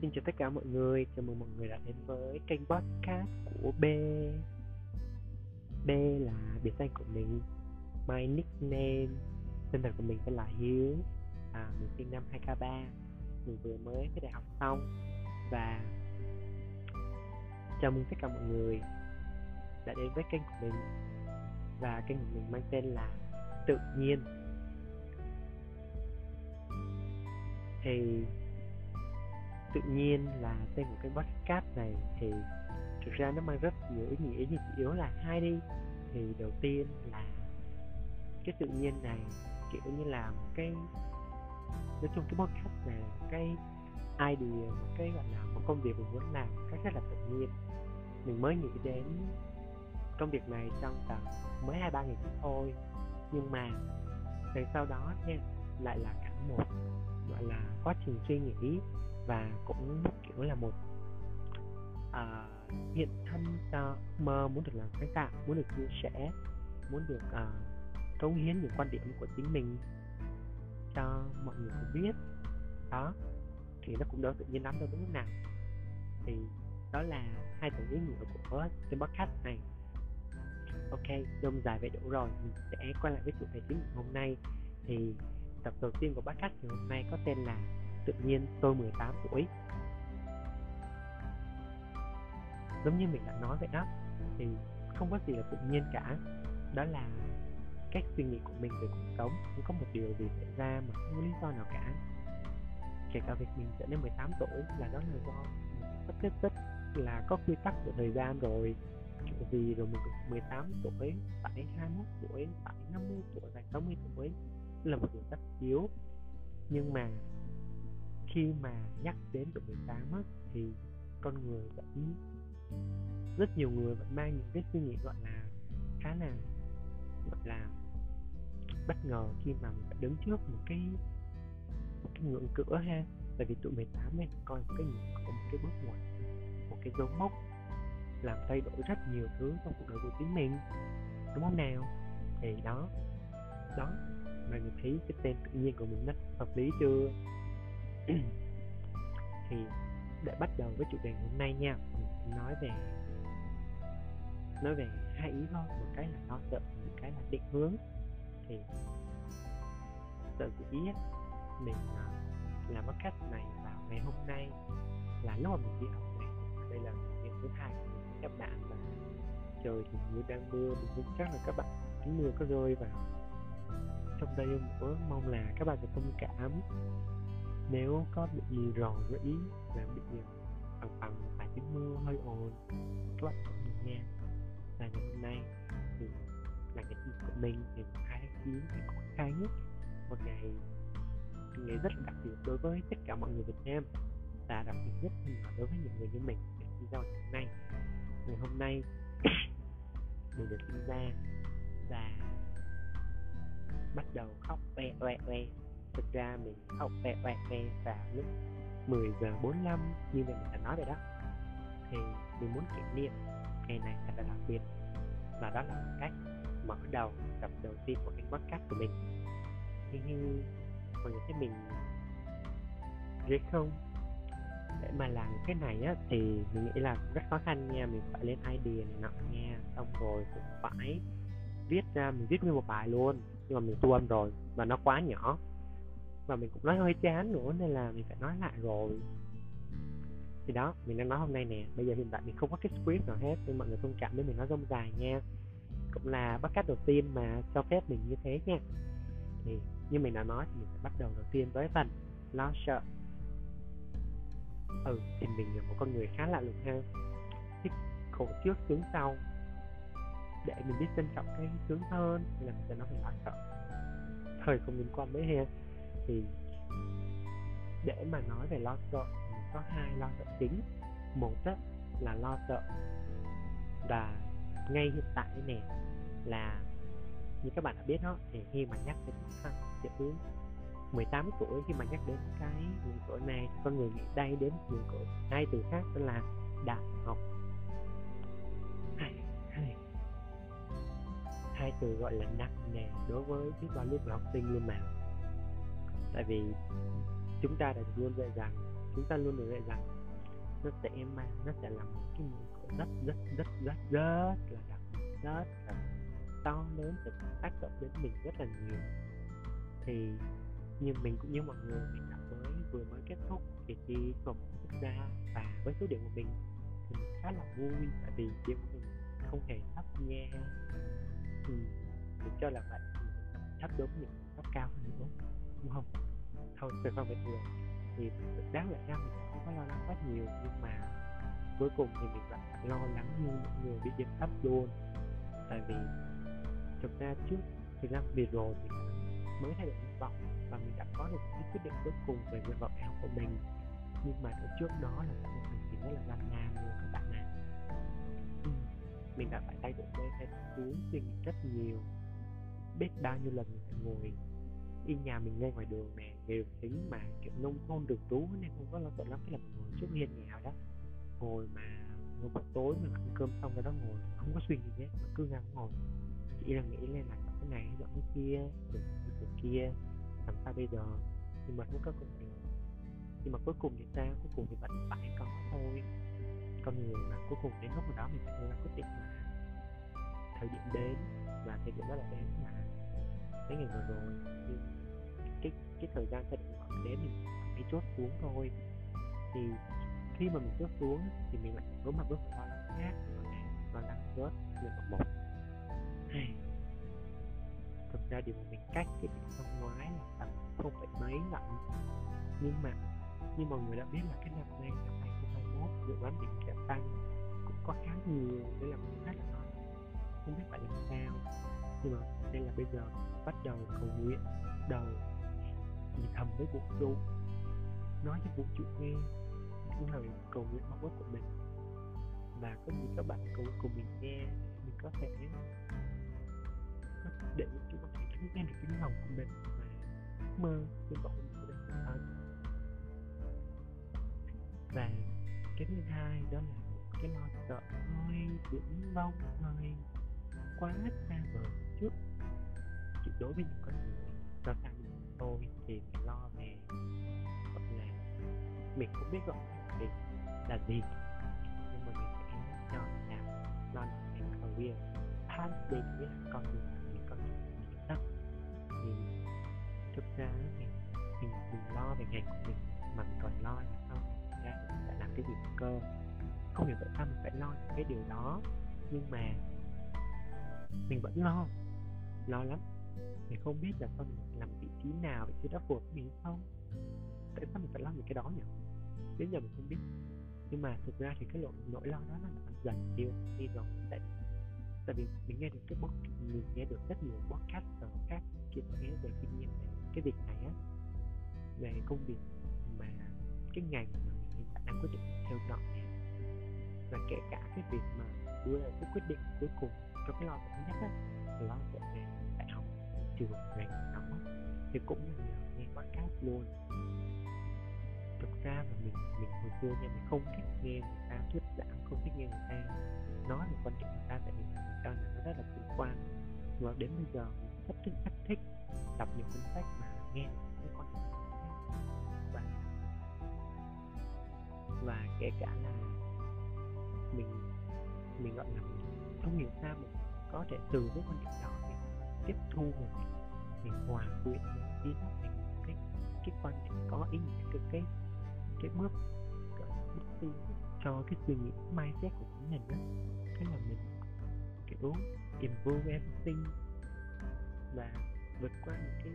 Xin chào tất cả mọi người, chào mừng mọi người đã đến với kênh podcast của B. B là biệt danh của mình. My nickname Tên thật của mình tên là Hiếu à, Mình sinh năm 2K3 Mình vừa mới cái đại học xong. Và Chào mừng tất cả mọi người Đã đến với kênh của mình. Và kênh của mình mang tên là Tự nhiên. Thì tự nhiên là tên của cái podcast này, thì thực ra nó mang rất nhiều ý nghĩa, nhưng chủ yếu là hai đi. Thì đầu tiên là cái tự nhiên này, kiểu như là một cái, nói chung cái podcast này cái idea, một cái gọi là một công việc mình muốn làm một cách rất là tự nhiên. Mình mới nghĩ đến công việc này trong tầm mới hai ba ngày trước thôi. Nhưng mà từ sau đó nha lại là cả một gọi là quá trình suy nghĩ và cũng kiểu là một uh, hiện thân uh, mơ muốn được làm sáng tạo muốn được chia sẻ muốn được uh, cống hiến những quan điểm của chính mình cho mọi người biết. Đó thì nó cũng đâu tự nhiên lắm đâu đúng không nào? Thì đó là hai tầng ý nghĩa của cái podcast này ok, dông dài vậy đủ rồi, mình sẽ quay lại với chủ đề chính hôm nay. Thì tập đầu tiên của podcast ngày hôm nay có tên là tự nhiên tôi 18 tuổi. Giống như mình đã nói vậy đó, thì không có gì là tự nhiên cả. Đó là cách suy nghĩ của mình về cuộc sống. Không có một điều gì xảy ra mà không có lý do nào cả. Kể cả việc mình trở nên 18 tuổi là đó là do sắp xếp rất là có quy tắc của thời gian rồi vì rồi mình 18 tuổi tại 21 tuổi tại 50 tuổi tại 60 tuổi. Là một điều tất yếu. Nhưng mà khi mà nhắc đến tuổi 18 á, thì con người vẫn rất nhiều người vẫn mang những cái suy nghĩ gọi là khá là gọi là bất ngờ khi mà mình phải đứng trước một cái một cái ngưỡng cửa ha. Tại vì tuổi 18 ấy coi một cái ngưỡng cửa một cái bước ngoặt một cái dấu mốc làm thay đổi rất nhiều thứ trong cuộc đời của chính mình. Đúng không nào? Thì đó. Đó. Mà mình thấy cái tên tự nhiên của mình nó hợp lý chưa? Thì để bắt đầu với chủ đề hôm nay nha. Mình nói về nói về hai ý thôi một cái là lo sợ, một cái là định hướng. Thì sợ dĩ mình à, làm podcast này vào ngày hôm nay là lúc mà mình đi học này. Đây là ngày thứ hai. của các bạn mà. Trời thì mưa đang mưa mình cũng chắc là các bạn tiếng mưa có rơi vào. Trong đây nữa mong là các bạn sẽ thông cảm. Nếu có bị gì rò rỉ và bị ờ, bằng bằng vài tiếng mưa hơi ồn, các bạn không được nha là ngày hôm nay thì là ngày sinh của mình, ngày 2 tháng 9 ngày quốc nhất. Một ngày ngày rất là đặc biệt đối với tất cả mọi người Việt Nam, và đặc biệt nhất là đối với những người như mình. Để ngày hôm nay ngày hôm nay mình được sinh ra và bắt đầu khóc oe oe oe thực ra mình khóc oe oe oe vào lúc 10 giờ 45 như mình đã nói vậy đó. Thì mình muốn kỷ niệm ngày này thật là đặc biệt và đó là một cách mở đầu tập đầu tiên của cái podcast của mình. Hi hi mọi người thấy mình dễ không? Để mà làm cái này á, thì mình nghĩ là rất khó khăn nha, mình phải lên idea này nọ nha. Xong rồi cũng phải viết ra, mình viết nguyên một bài luôn, nhưng mà mình thu âm rồi và nó quá nhỏ. Và mình cũng nói hơi chán nữa, nên là mình phải nói lại rồi. Thì đó, mình đang nói hôm nay nè. Bây giờ hiện tại mình không có cái script nào hết, nên mọi người thông cảm với mình nói rông dài nha. Cũng là bắt cách đầu tiên mà cho phép mình như thế nha. Thì như mình đã nói thì mình sẽ bắt đầu đầu tiên với phần lo sợ ừ thì mình là một con người khá lạ lùng ha. Thích khổ trước, sướng sau. Để mình biết trân trọng cái sướng hơn nên là mình sẽ nói lo sợ. Thời không liên quan mấy ha, thì để mà nói về lo sợ, mình có hai lo sợ chính. Một đó là lo sợ. Và ngay hiện tại này là như các bạn đã biết đó, thì khi mà nhắc đến chữ 18 tuổi khi mà nhắc đến cái ngưỡng cửa này thì con người nghĩ đây đến ngưỡng tuổi hai từ khác tên là đại học. Hai, hai, hai từ gọi là nặng nề đối với biết bao lớp học sinh luôn mà. Tại vì chúng ta đã luôn dạy rằng chúng ta luôn được dạy rằng nó sẽ mang nó sẽ là một cái mùi cỏ rất rất rất rất rất là đặc rất là to lớn sẽ tác động đến mình rất là nhiều. Thì như mình cũng như mọi người mình đã mới vừa mới kết thúc kỳ thi học quốc gia và với số điểm của mình thì mình khá là vui tại vì điểm của mình không hề thấp nha. Ừ, mình cho là vậy thấp đúng mình thấp cao hơn nữa đúng không? Thôi từ không bình thường thì đáng lẽ ra mình không có lo lắng quá nhiều nhưng mà cuối cùng thì mình lại lo lắng như những người bị điểm thấp luôn. Tại vì thực ra trước thực ra vừa rồi mình mới thay đổi nguyện vọng và mình đã có được cái quyết định cuối cùng về nguyện vọng đại học của mình. Nhưng mà ở trước đó là một hành trình rất là gian nan luôn các bạn ạ. Ừ. mình đã phải thay đổi lên thay đổi suy nghĩ rất nhiều, biết bao nhiêu lần mình phải ngồi đi nhà mình ngay ngoài đường nè ngay đường chính mà, kiểu, nông thôn đường tú nên không có lo sợ lắm cái là mình ngồi trước hiên nhà đó. Ngồi mà ngồi buổi tối mà ăn cơm xong rồi đó ngồi không có suy nghĩ hết mà cứ ngang ngồi. Chỉ là nghĩ lên là cái này dọn cái kia, rồi cái kia làm ta bây giờ nhưng mà cũng có công việc, nhưng mà cuối cùng thì sao? Cuối cùng thì vẫn phải có thôi. Con người mà cuối cùng đến lúc đó mình phải ra quyết định mà. Thời điểm đến và thời điểm đó là đến mà. Mấy ngày vừa rồi thì cái cái thời gian thời điểm đó đến mình cái chốt xuống thôi. Thì khi mà mình chốt xuống thì mình lại đối mặt với một lo lắng khác lo lắng rớt lên một. Một thực ra điều mà mình cách cái năm ngoái là tầm không phải mấy lận nhưng mà, như mọi người đã biết là cái năm nay năm 2021 dự đoán điểm sẽ tăng cũng có khá nhiều nên là mình rất là lo không biết phải làm sao, nhưng mà đây là bây giờ bắt đầu cầu nguyện đầu thì thầm với vũ trụ, nói cho vũ trụ nghe những lời cầu nguyện mong ước của mình. Và có gì các bạn cầu cùng mình nghe, mình có thể để chúng ta có thể nghe được tiếng lòng của mình và mơ cái vọng của mình. Hơn và cái thứ hai đó là cái lo sợ hơi viễn vông hơi quá xa vời trước chỉ đối với những con người do sao tôi thì mình lo về gọi là mình không biết gọi là gì là gì. Nhưng mà mình sẽ cho là lo là cái career path đi với con người thực ra mình mình đừng lo về ngành của mình mà mình còn lo là sao? Ra mình phải làm cái gì cơ. Không hiểu tại sao mình phải lo cái điều đó. Nhưng mà mình vẫn lo lo lắm. Mình không biết là sao mình làm vị trí nào vị trí đó phù hợp với mình không. Tại sao mình phải lo những cái đó nhỉ? Đến giờ mình không biết. Nhưng mà thực ra thì cái nỗi nỗi lo đó nó đã dần tiêu đi rồi. Tại tại vì mình nghe được cái bóc mình nghe được rất nhiều podcast khác chia sẻ về kinh nghiệm này cái việc này á, về công việc mà cái ngành mà mình hiện tại đang quyết định theo dõi này và kể cả cái việc mà đưa ra cái quyết định cuối cùng cho cái lo sợ nhất á là lo sợ về đại học, trường, ngành đó, thì cũng là nhờ nghe podcast luôn. Thực ra là mình mình hồi xưa nha, mình không thích nghe người ta thuyết giảng, không thích nghe người ta nói về quan điểm người ta, tại vì mình cho là nó rất là chủ quan. Và đến bây giờ mình rất thích rất thích đọc những cuốn sách mà nghe những quan điểm và và kể cả là mình mình gọi là mình không hiểu sao mình có thể từ cái quan điểm đó mình tiếp thu và mình, mình hòa quyện đi nó thành cái cái quan điểm có ý nghĩa cái cái cái bước bước cho cái suy nghĩ mindset của chính mình đó cái là mình kiểu improve everything và vượt qua những cái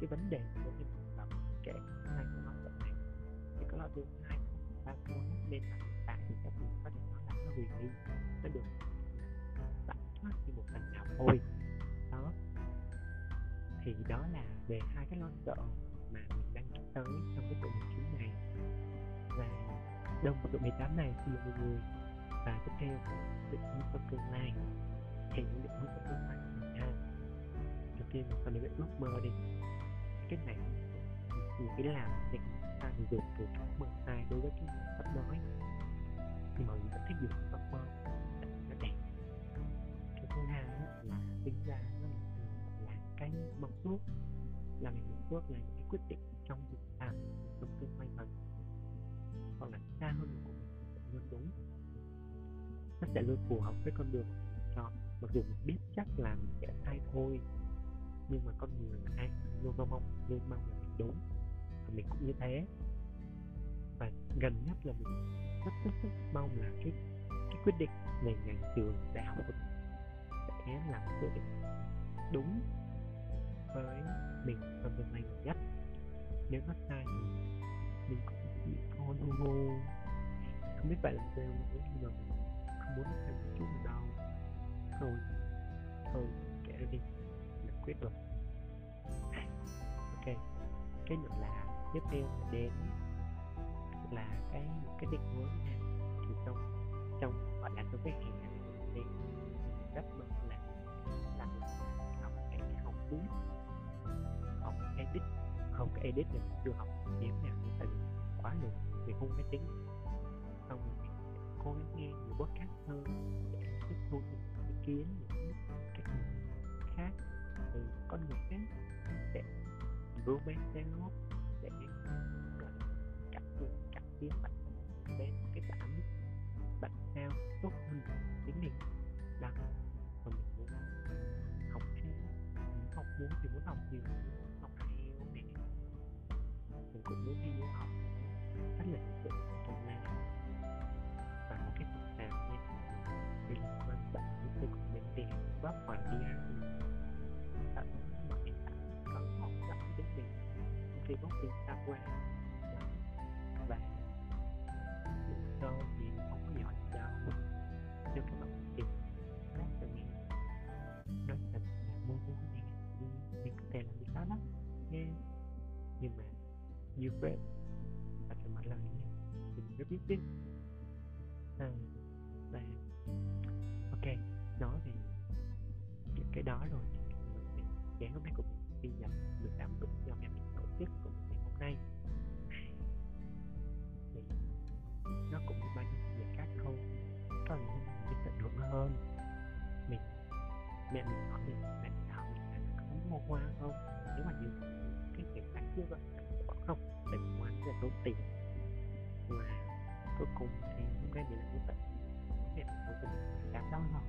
cái vấn đề của mình gặp kể hai của nó sợ này thì có lo thứ hai ba câu nên là hiện tại thì các bạn có thể nói là nó huyền đi, nó được giải thoát như một phần nào thôi. Đó. Thì đó là về hai cái lo sợ mà mình đang nhắc tới trong cái tuần 19 này. Và đồng tuổi 18 này thì mọi người và tiếp theo định hướng trong tương lai, thì những định hướng trong tương lai của mình ha kia mà mình phải biết mơ đi? Cái này những cái làm thì ta ta dùng từ ước mơ sai đối với cái tập nói nhưng mọi người rất thích dùng ước mơ nó đẹp. Cái thứ hai là tính ra nó là cái mong ước, là mình mong ước là những cái quyết định trong việc làm trong tương lai gần hoặc là xa hơn của mình luôn đúng. Nó sẽ luôn phù hợp với con đường mình chọn mặc dù mình biết chắc là mình sẽ sai thôi nhưng mà con người là ai luôn mong mong, luôn mong là mình đúng, và mình cũng như thế. Và gần nhất là mình rất rất rất mong là cái cái quyết định về ngành trường đại học của mình sẽ là một quyết định đúng với mình và tương lai nhất. Nếu nó sai thì mình cũng chỉ thôi hô hô. Không biết phải làm sao nữa, nhưng mà mình không muốn làm một chút nào đâu. Thôi thôi, kệ đi quyết được, ok cái nữa là tiếp theo là đến là cái cái định hướng thì trong trong gọi là trong cái hè ảnh thì rất mừng là là học cái học cú học edit không cái edit này chưa học điểm nào cũng tại quá lười mình không máy tính. Xong rồi cố gắng nghe nhiều podcast hơn để tiếp thu những ý kiến những cái khác từ con người khác để romance qua và dù cho thì không có giỏi đâu cho các bạn tìm các cho nghe. Nói thật là muốn mua đi mình có thể làm việc đó lắm nhưng mà như vậy như vậy không để vì hoa là tốn tiền. Và cuối cùng thì hôm nay mình lại như vậy mẹ mình mua cho mình mười tám đó rồi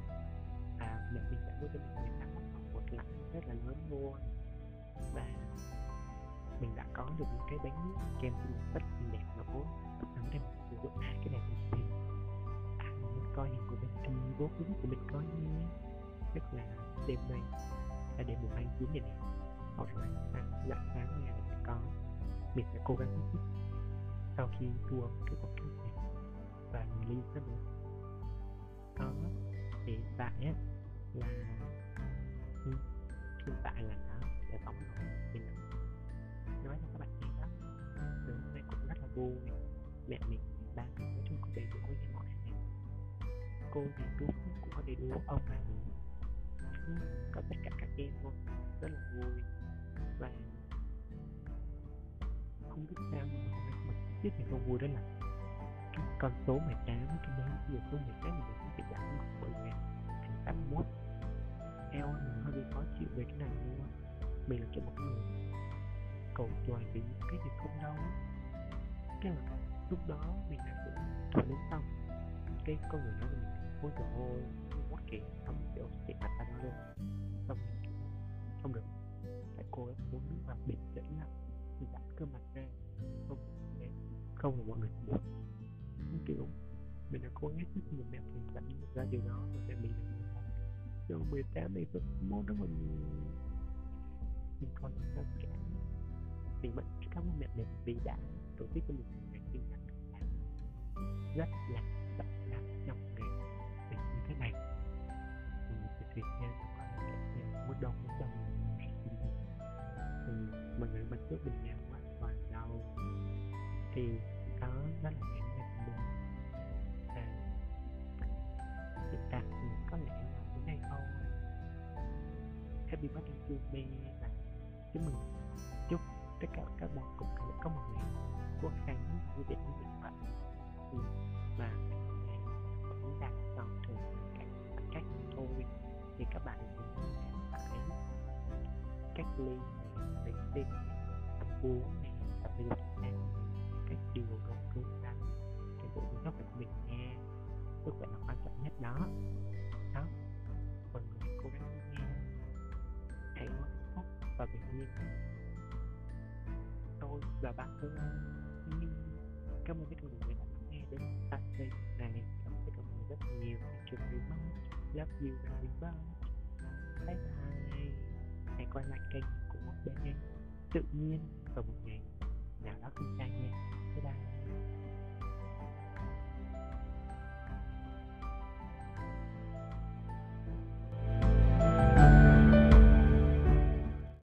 mẹ mình đã mua cho mình mười tám đó một lãnh rất là lớn luôn. Và mình đã có được một cái bánh kem rất xinh đẹp nữa sẵn đây mình sử dụng. Hai cái này thì à muốn coi hình của mình thì bố ứng của mình có nhé. Tức là đêm nay là đêm mùng hai chín này nè. Hoặc là sáng dạng sáng ngày là có. Mình phải cố gắng hết sức. Sau khi thu âm cái podcast này và mình release nó nữa đó thì hiện tại á là ừ, hiện tại là nó sẽ tổng rồi mình nói cho các bạn nghe đó. Từ hôm nay cũng rất là vui. Mẹ mình ba mình nói chung có đầy đủ như mọi người, cô thì đúng cũng có đầy đủ ông bà có tất cả các em luôn. Rất là vui. Và không biết sao nhưng mà hôm nay mình biết mình không vui đó là cái con số 18 cái đến giờ số 18 mình sẽ bị giảm mất 10 ngàn thành 81 eo, mình hơi bị khó chịu về cái này luôn á. Mình là kiểu một người cầu toàn vì cái gì không đâu. Cái là lúc đó mình đã cũng thổi đến xong cái con người nói với mình ôi trời ơi quá kỳ xong kiểu chị mặt anh luôn xong mình không được. Phải cố gắng muốn nước bình tĩnh lại mình đặt cơ mặt ra, không để không là mọi người buồn không kiểu, mình đã cố gắng hết sức mình mẹ mình dẫn ra điều đó rồi mẹ mình là người cho 18 này vẫn muốn đó mình mình còn sao cả mình vẫn cảm ơn mẹ mình vì đã tổ chức cho mình ngày sinh nhật rất là rất là trong ngày mình như thế này. Mình sẽ tuyệt nhiên cho mọi người mức đông muốn đông thì mình nghĩ mình trước mình nghèo quá và đau thì đó đó là những ngày của mình à hiện tại thì có lẽ là đến đây thôi happy birthday to me và chúc mừng, chúc tất cả các bạn cùng có một ngày quốc khánh vui vẻ như vậy. Ừ, và cũng vẫn đang còn thường cảnh cách thôi. Thì các bạn cũng phải cách ly này ăn uống này tập thể dục cách điều độ đúng đắn cái bộ chăm sóc về mình nghe, sức khỏe là quan trọng nhất đó. Đó. Mọi người cố gắng nghe, hãy hạnh phúc và bình yên. Tôi và bạn thân nhưng cảm ơn tất cả mọi người đã nghe đến tận đây. Này cảm ơn tất cả mọi người rất nhiều trường remote love you very much bye bye. Hãy quay lại kênh của bên nhé tự nhiên vào một ngày nào đó không xa nha